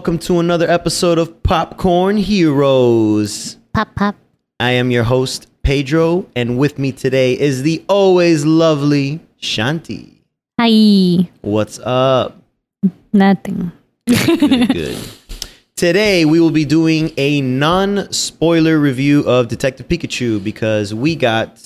welcome to another episode of Popcorn Heroes. Pop, pop. I am your host, Pedro, and with me today is the always lovely Shanti. Hi. What's up? Nothing. Good, good. Today we will be doing a non-spoiler review of Detective Pikachu because we got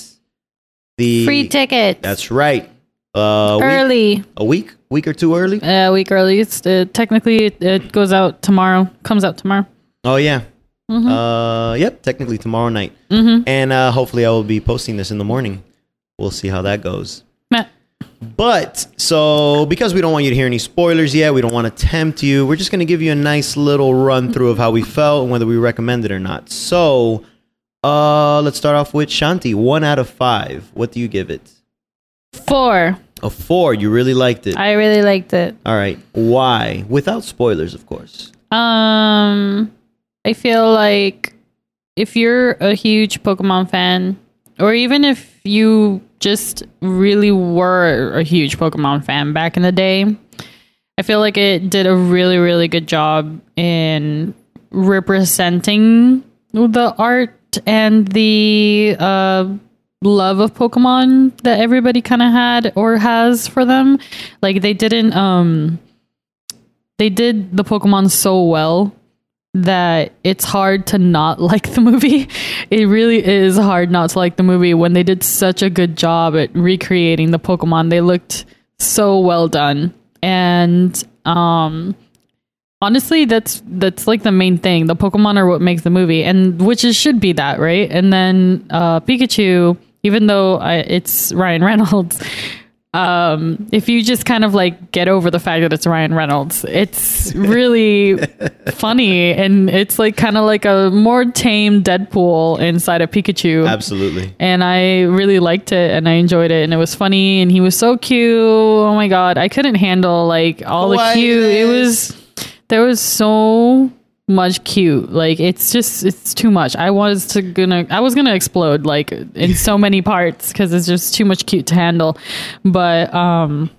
the Free ticket. That's right. Uh, week- early. a week, week or two early. A week early. It's uh, technically it, it goes out tomorrow. Comes out tomorrow. Oh yeah. Mm-hmm. Uh, yep. Technically tomorrow night, Mhm. and uh, hopefully I will be posting this in the morning. We'll see how that goes. Meh. But so because we don't want you to hear any spoilers yet, we don't want to tempt you. We're just going to give you a nice little run through of how we felt and whether we recommend it or not. So, uh, let's start off with Shanti. One out of five. What do you give it? Four. A four. You really liked it. I really liked it. All right. Why? Without spoilers, of course. Um, I feel like if you're a huge Pokemon fan, or even if you just really were a huge Pokemon fan back in the day, I feel like it did a really, really good job in representing the art and the uh, love of Pokemon that everybody kind of had or has for them. Like they didn't um they did the Pokemon so well that it's hard to not like the movie. It really is hard not to like the movie when they did such a good job at recreating the Pokemon. They looked so well done. And um honestly that's that's like the main thing. The Pokemon are what makes the movie and which is should be that, right? And then uh Pikachu even though I, it's Ryan Reynolds, um, if you just kind of like get over the fact that it's Ryan Reynolds, it's really funny and it's like kind of like a more tame Deadpool inside of Pikachu. Absolutely. And I really liked it and I enjoyed it and it was funny and he was so cute. Oh my god, I couldn't handle like all the cute. It was there was so much cute. Like it's just it's too much. I was to gonna I was gonna explode like in so many parts because it's just too much cute to handle. But um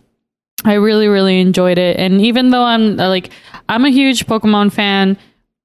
I really really enjoyed it and even though I'm uh, like I'm a huge Pokemon fan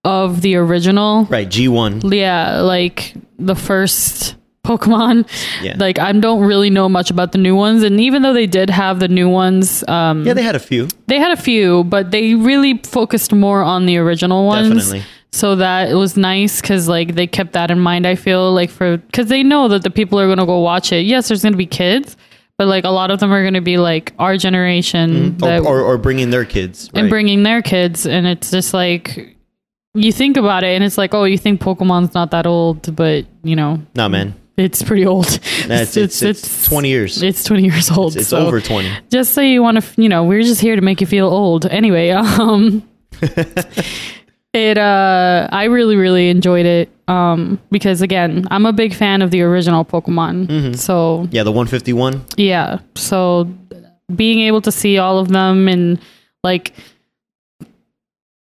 of the original Right. G1. yeah, like the first Pokemon. Yeah. Like I don't really know much about the new ones, and even though they did have the new ones, um, Yeah, they had a few. they had a few, but they really focused more on the original ones. Definitely. So that it was nice because like they kept that in mind. I feel like for because they know that the people are gonna go watch it. Yes, there's gonna be kids, but like a lot of them are gonna be like our generation that Or, or, or bringing their kids. and bringing their kids and it's just like you think about it and it's like oh you think pokemon's not that old but you know Nah, man. It's pretty old That's it's, it's, 20 years. it's 20 years old It's so over 20. just so you want to you know we're just here to make you feel old anyway um it uh i really really enjoyed it um because again i'm a big fan of the original pokemon Mm-hmm. so Yeah, the 151. yeah. So being able to see all of them and like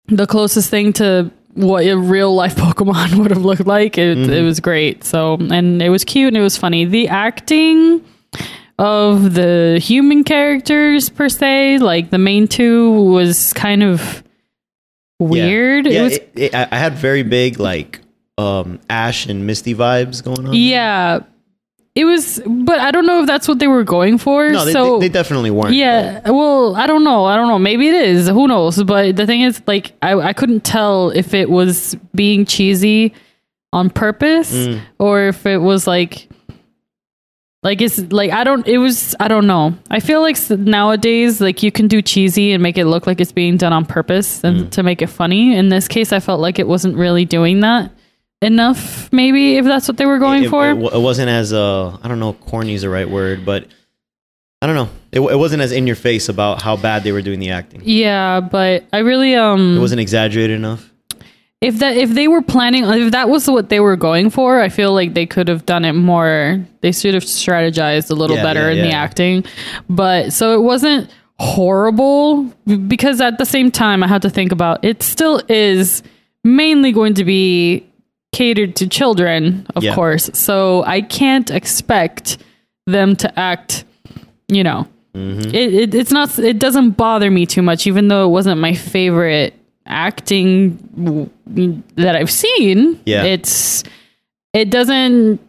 the closest thing to what a real life Pokemon would have looked like, it, it was great. So, and it was cute and it was funny. The acting of the human characters per se, like the main two, was kind of weird. Yeah, it was it- I had very big, like, um, Ash and Misty vibes going on. yeah. It was, but I don't know if that's what they were going for. No, they, so they, they definitely weren't. Yeah, well, I don't know. I don't know. Maybe it is. Who knows? But the thing is, like, I, I couldn't tell if it was being cheesy on purpose Mm. or if it was like, like it's like I don't. It was I don't know. I feel like nowadays, like you can do cheesy and make it look like it's being done on purpose and Mm. to make it funny. In this case, I felt like it wasn't really doing that enough. Maybe if that's what they were going it, for. It, it wasn't as uh, I don't know, corny is the right word, but I don't know. It, it wasn't as in your face about how bad they were doing the acting. yeah, but I really um It wasn't exaggerated enough. if that if they were planning if that was what they were going for i feel like they could have done it more they should have strategized a little Yeah, better yeah, in the acting but so it wasn't horrible because at the same time i had to think about it still is mainly going to be catered to children of Yeah. course so i can't expect them to act you know Mm-hmm. it, it it's not it doesn't bother me too much even though it wasn't my favorite acting w- that I've seen. Yeah. It's it doesn't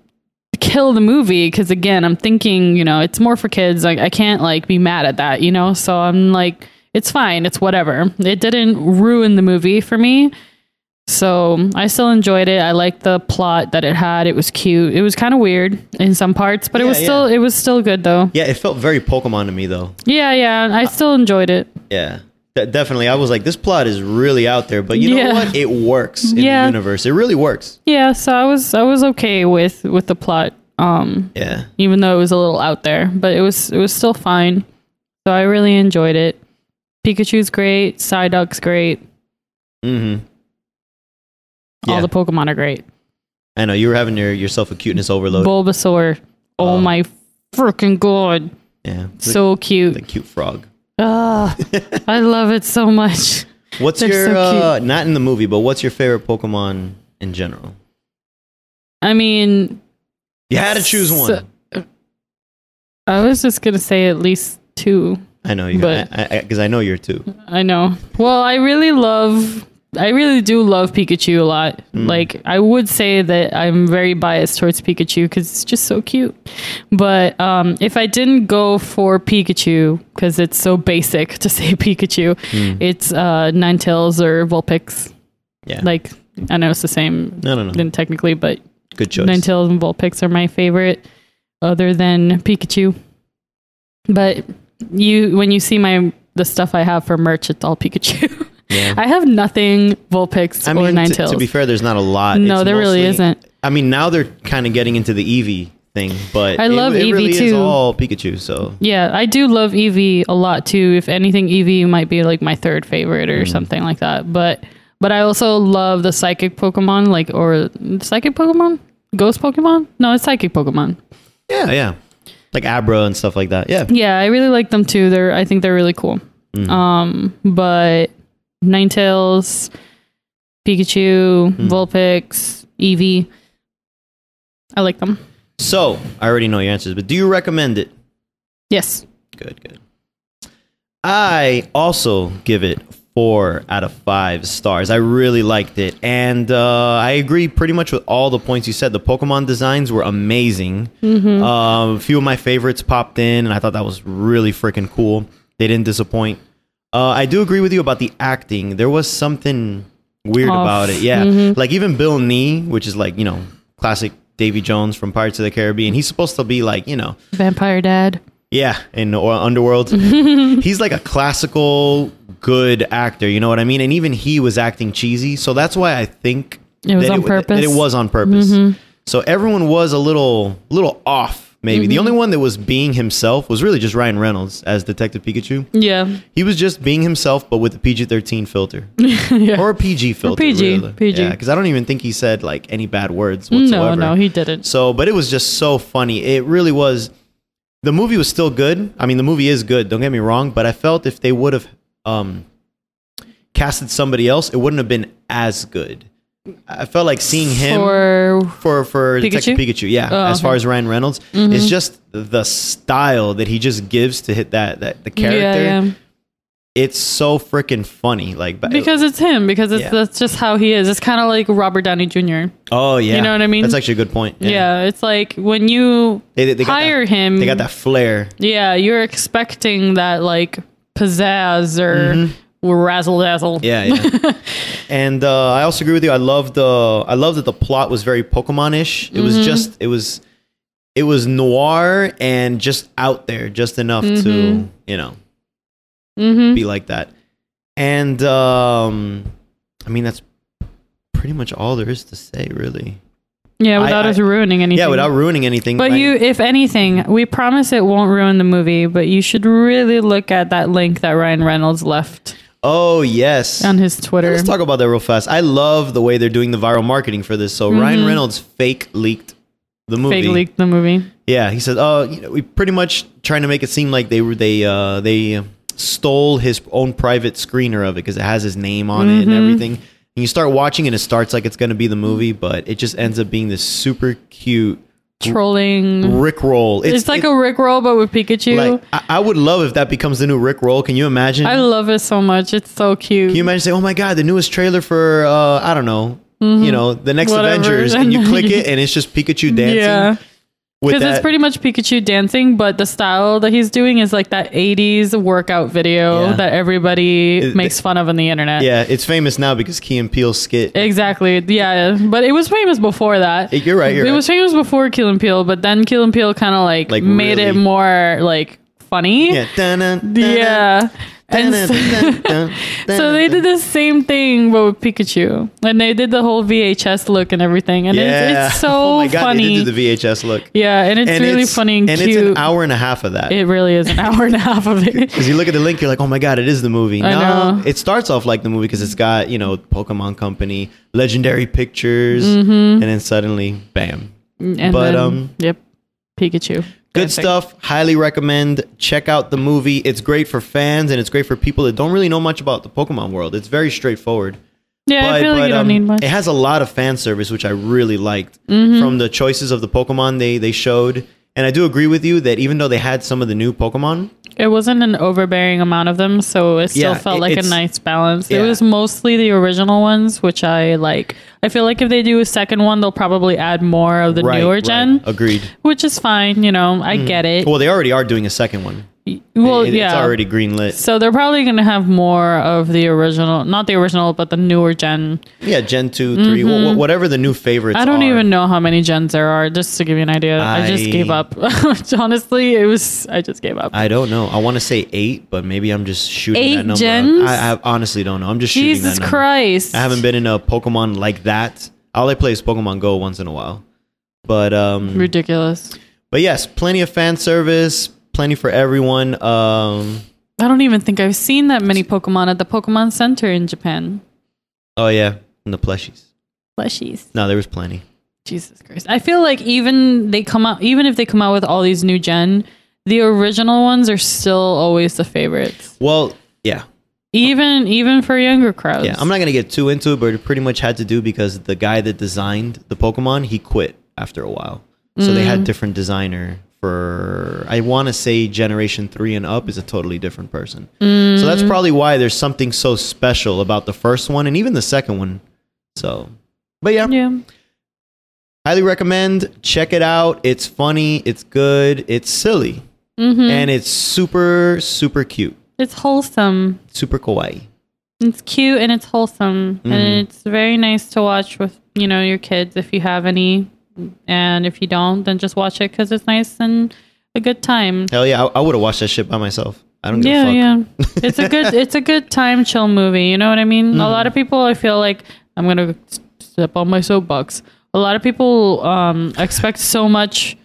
kill the movie because again, I'm thinking, you know, it's more for kids. Like I can't like be mad at that, you know? So I'm like, it's fine, it's whatever. It didn't ruin the movie for me. So I still enjoyed it. I liked the plot that it had. It was cute. It was kind of weird in some parts, but it Yeah, was still it was still good though. Yeah, it felt very Pokemon to me though. Yeah, yeah. I still enjoyed it. Yeah. De- definitely. I was like, this plot is really out there, but you know Yeah. what? It works in Yeah. the universe. It really works. Yeah, so I was I was okay with with the plot. Um Yeah. even though it was a little out there, but it was it was still fine. So I really enjoyed it. Pikachu's great, Psyduck's great. Mm-hmm. All the Pokemon are great. I know you were having your yourself a cuteness overload. Bulbasaur. Oh Oh. my freaking god. yeah. The, So cute. the cute frog. Ah, I love it so much. What's They're your so uh, not in the movie, but what's your favorite Pokemon in general? I mean, You had to choose one. So- I was just gonna say at least two. I know you, but- because I, because I know you're two. I know. Well, I really love. I really do love Pikachu a lot. Mm. Like, I would say that I'm very biased towards Pikachu because it's just so cute. But um, if I didn't go for Pikachu, because it's so basic to say Pikachu, Mm. it's uh, Ninetales or Vulpix. Yeah. Like, I know it's the same no, no, no. then technically, but Good choice. Ninetales and Vulpix are my favorite, other than Pikachu. But you, when you see my the stuff I have for merch, it's all Pikachu. Yeah. I have nothing Vulpix I or mean, t- Ninetales. to be fair, there's not a lot. no, It's there really isn't. I mean, now they're kind of getting into the Eevee thing, but I love it, Eevee really is too. all Pikachu. So Yeah, I do love Eevee a lot too. If anything, Eevee might be like my third favorite or Mm. something like that. But but I also love the psychic Pokemon, like or psychic Pokemon, ghost Pokemon. No, it's psychic Pokemon. yeah, yeah, like Abra and stuff like that. Yeah, Yeah, I really like them too. They're I think they're really cool. Mm. Um, but Ninetales, Pikachu, Mm. Vulpix, Eevee. I like them. So I already know your answers, but do you recommend it? Yes. Good, good. I also give it four out of five stars. I really liked it, and uh, I agree pretty much with all the points you said. The Pokemon designs were amazing. Um, a few of my favorites popped in, and I thought that was really freaking cool. They didn't disappoint. Uh, I do agree with you about the acting. There was something weird Off. about it. Yeah, like even Bill Nighy, which is like you know classic Davy Jones from Pirates of the Caribbean. He's supposed to be like you know Vampire Dad. yeah, in Underworld. He's like a classical good actor, you know what I mean? And even he was acting cheesy, so that's why I think It was on that purpose. Mm-hmm. it was on purpose. So everyone was a little little off. Maybe Mm-hmm. the only one that was being himself was really just Ryan Reynolds as Detective Pikachu. Yeah. He was just being himself, but with a PG thirteen filter yeah. or a PG filter. PG, really. PG. Yeah, because I don't even think he said like any bad words whatsoever. no, no, he didn't. So, but it was just so funny. It really was. The movie was still good. I mean, the movie is good. Don't get me wrong. But I felt if they would have um, casted somebody else, it wouldn't have been as good. I felt like seeing him For for for Detective Pikachu? Pikachu. Yeah, Oh, as far as Ryan Reynolds, mm-hmm. it's just the style that he just gives to hit that that the character. Yeah, yeah. It's so freaking funny. Like Because it's him. Because it's Yeah. that's just how he is. It's kind of like Robert Downey Jr. oh yeah, you know what I mean? That's actually a good point. Yeah. it's like when you They, they, hire that, him. They got that flair. Yeah, you're expecting that like pizzazz or mm-hmm. Razzle dazzle. Yeah, yeah. and uh, I also agree with you. I love the I love that the plot was very Pokemon-ish. It Mm-hmm. was just it was it was noir and just out there, just enough to Mm-hmm. you know Mm-hmm. be like that. And um, I mean that's pretty much all there is to say, really. Yeah, without I- us ruining anything. Yeah, without ruining anything. But you, if anything, we promise it won't ruin the movie. But you should really look at that link that Ryan Reynolds left oh yes, on his Twitter. Let's talk about that real fast. I love the way they're doing the viral marketing for this. So Ryan Reynolds fake leaked the movie. Mm-hmm. Fake leaked the movie. Yeah, he said, "Oh, you know, we pretty much trying to make it seem like they were they uh they stole his own private screener of it because it has his name on it Mm-hmm. and everything." And you start watching and it starts like it's going to be the movie, but it just ends up being this super cute trolling. Rick roll. It's, like a Rick roll, but with Pikachu. like I, I would love if that becomes the new Rick roll. Can you imagine? I love it so much. It's so cute. Can you imagine saying, "Oh my god, the newest trailer for uh, I don't know, you know, the next Mm-hmm. Whatever. Avengers," and you click it, and it's just Pikachu dancing. yeah. Because it's pretty much Pikachu dancing, but the style that he's doing is like that 80s workout video Yeah. that everybody It- makes fun of on the internet. Yeah, it's famous now because Key and Peele skit. Exactly. Yeah. But it was famous before that. You're right. You're it right. was famous before Key and Peele, but then Key and Peele kind of like, Like, made it more like funny. yeah. Dun-dun, dun-dun, Yeah. And so, so they did the same thing but with Pikachu. And they did the whole VHS look and everything. And Yeah. it's, it's so oh my god, funny. they did the VHS look. yeah, and it's And really it's, funny and, and cute. it's an hour and a half of that. It really is an hour and a half of it. Because you look at the link, you're like, oh my god, it is the movie. I no, know. it starts off like the movie because it's got you know Pokemon Company, Legendary Pictures, Mm-hmm. and then suddenly, bam, And But, then, um, yep, Pikachu. Good stuff. Highly recommend. Check out the movie. It's great for fans and it's great for people that don't really know much about the Pokemon world. It's very straightforward. Yeah, I feel like you don't um, need much. It has a lot of fan service, which I really liked Mm-hmm. from the choices of the Pokemon they they showed. And I do agree with you that even though they had some of the new Pokemon, It wasn't an overbearing amount of them, so it still Yeah, felt it- like a nice balance. yeah. It was mostly the original ones, which I like. I feel like if they do a second one, they'll probably add more of the right, newer right, gen, agreed. which is fine. You know, I get it. Well, they already are doing a second one. Well, It- yeah. it's already greenlit. so they're probably going to have more of the original, not the original, but the newer gen. Yeah, Gen 2, 3, wh- wh- whatever the new favorites Mm-hmm. I don't are. even know how many gens there are. Just to give you an idea, I, just gave up. Honestly, it was I just gave up. I don't know. I want to say eight, but maybe I'm just shooting Eight that number. gens? I, I honestly don't know. I'm just shooting Jesus that number. Christ! I haven't been in a Pokemon like that. All I play is Pokemon Go once in a while. But um ridiculous. but yes, plenty of fan service, plenty for everyone. Um I don't even think I've seen that many Pokemon at the Pokemon Center in Japan. oh yeah, and the plushies. Plushies. No, there was plenty. Jesus Christ. I feel like even they come out even if they come out with all these new gen, the original ones are still always the favorites. Well, yeah. Even even for younger crowds. Yeah, I'm not going to get too into it, but it pretty much had to do because the guy that designed the Pokemon, he quit after a while. So they Mm. had different designer for I want to say generation 3 and up is a totally different person. So Mm. that's probably why there's something so special about the first one and even the second one. So, but yeah, Yeah. highly recommend. Check it out. It's funny, it's good, it's silly, hmm and it's super super cute. It's wholesome. Super kawaii. It's cute and it's wholesome Mhm. and it's very nice to watch with you know your kids if you have any, and if you don't, then just watch it because it's nice and a good time. Hell yeah, I, I would have watched that shit by myself. I don't give Yeah, yeah. It's a good it's a good time chill movie. You know what I mean? A lot of people, I feel like I'm gonna step on my soapbox. A lot of people um, expect so much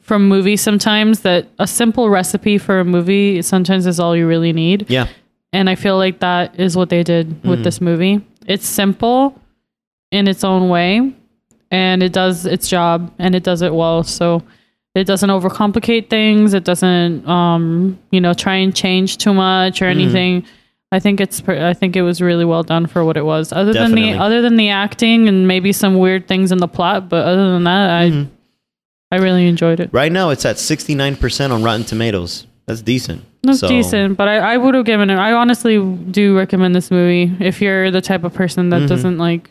from movies sometimes that a simple recipe for a movie sometimes is all you really need. Yeah. And I feel like that is what they did with Mm. this movie. It's simple in its own way and it does its job and it does it well. So it doesn't overcomplicate things. It doesn't, um, you know, try and change too much Mm. or anything. I think it's. I think it was really well done for what it was. Other Definitely. than the other than the acting and maybe some weird things in the plot, but other than that, I Mhm. I really enjoyed it. Right now, it's at 69% on Rotten Tomatoes. That's decent. That's So, decent, but I, I would have given it. I honestly do recommend this movie if you're the type of person that Mhm. doesn't like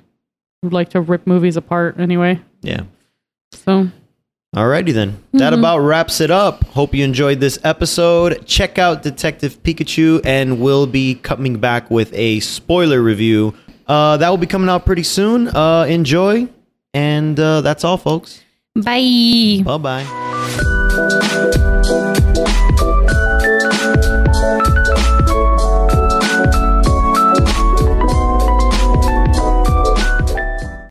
like to rip movies apart anyway. Yeah. So Alrighty then. That Mhm. about wraps it up. Hope you enjoyed this episode. Check out Detective Pikachu, and we'll be coming back with a spoiler review. Uh, that will be coming out pretty soon. Uh, enjoy. And uh, that's all, folks. bye. Bye bye.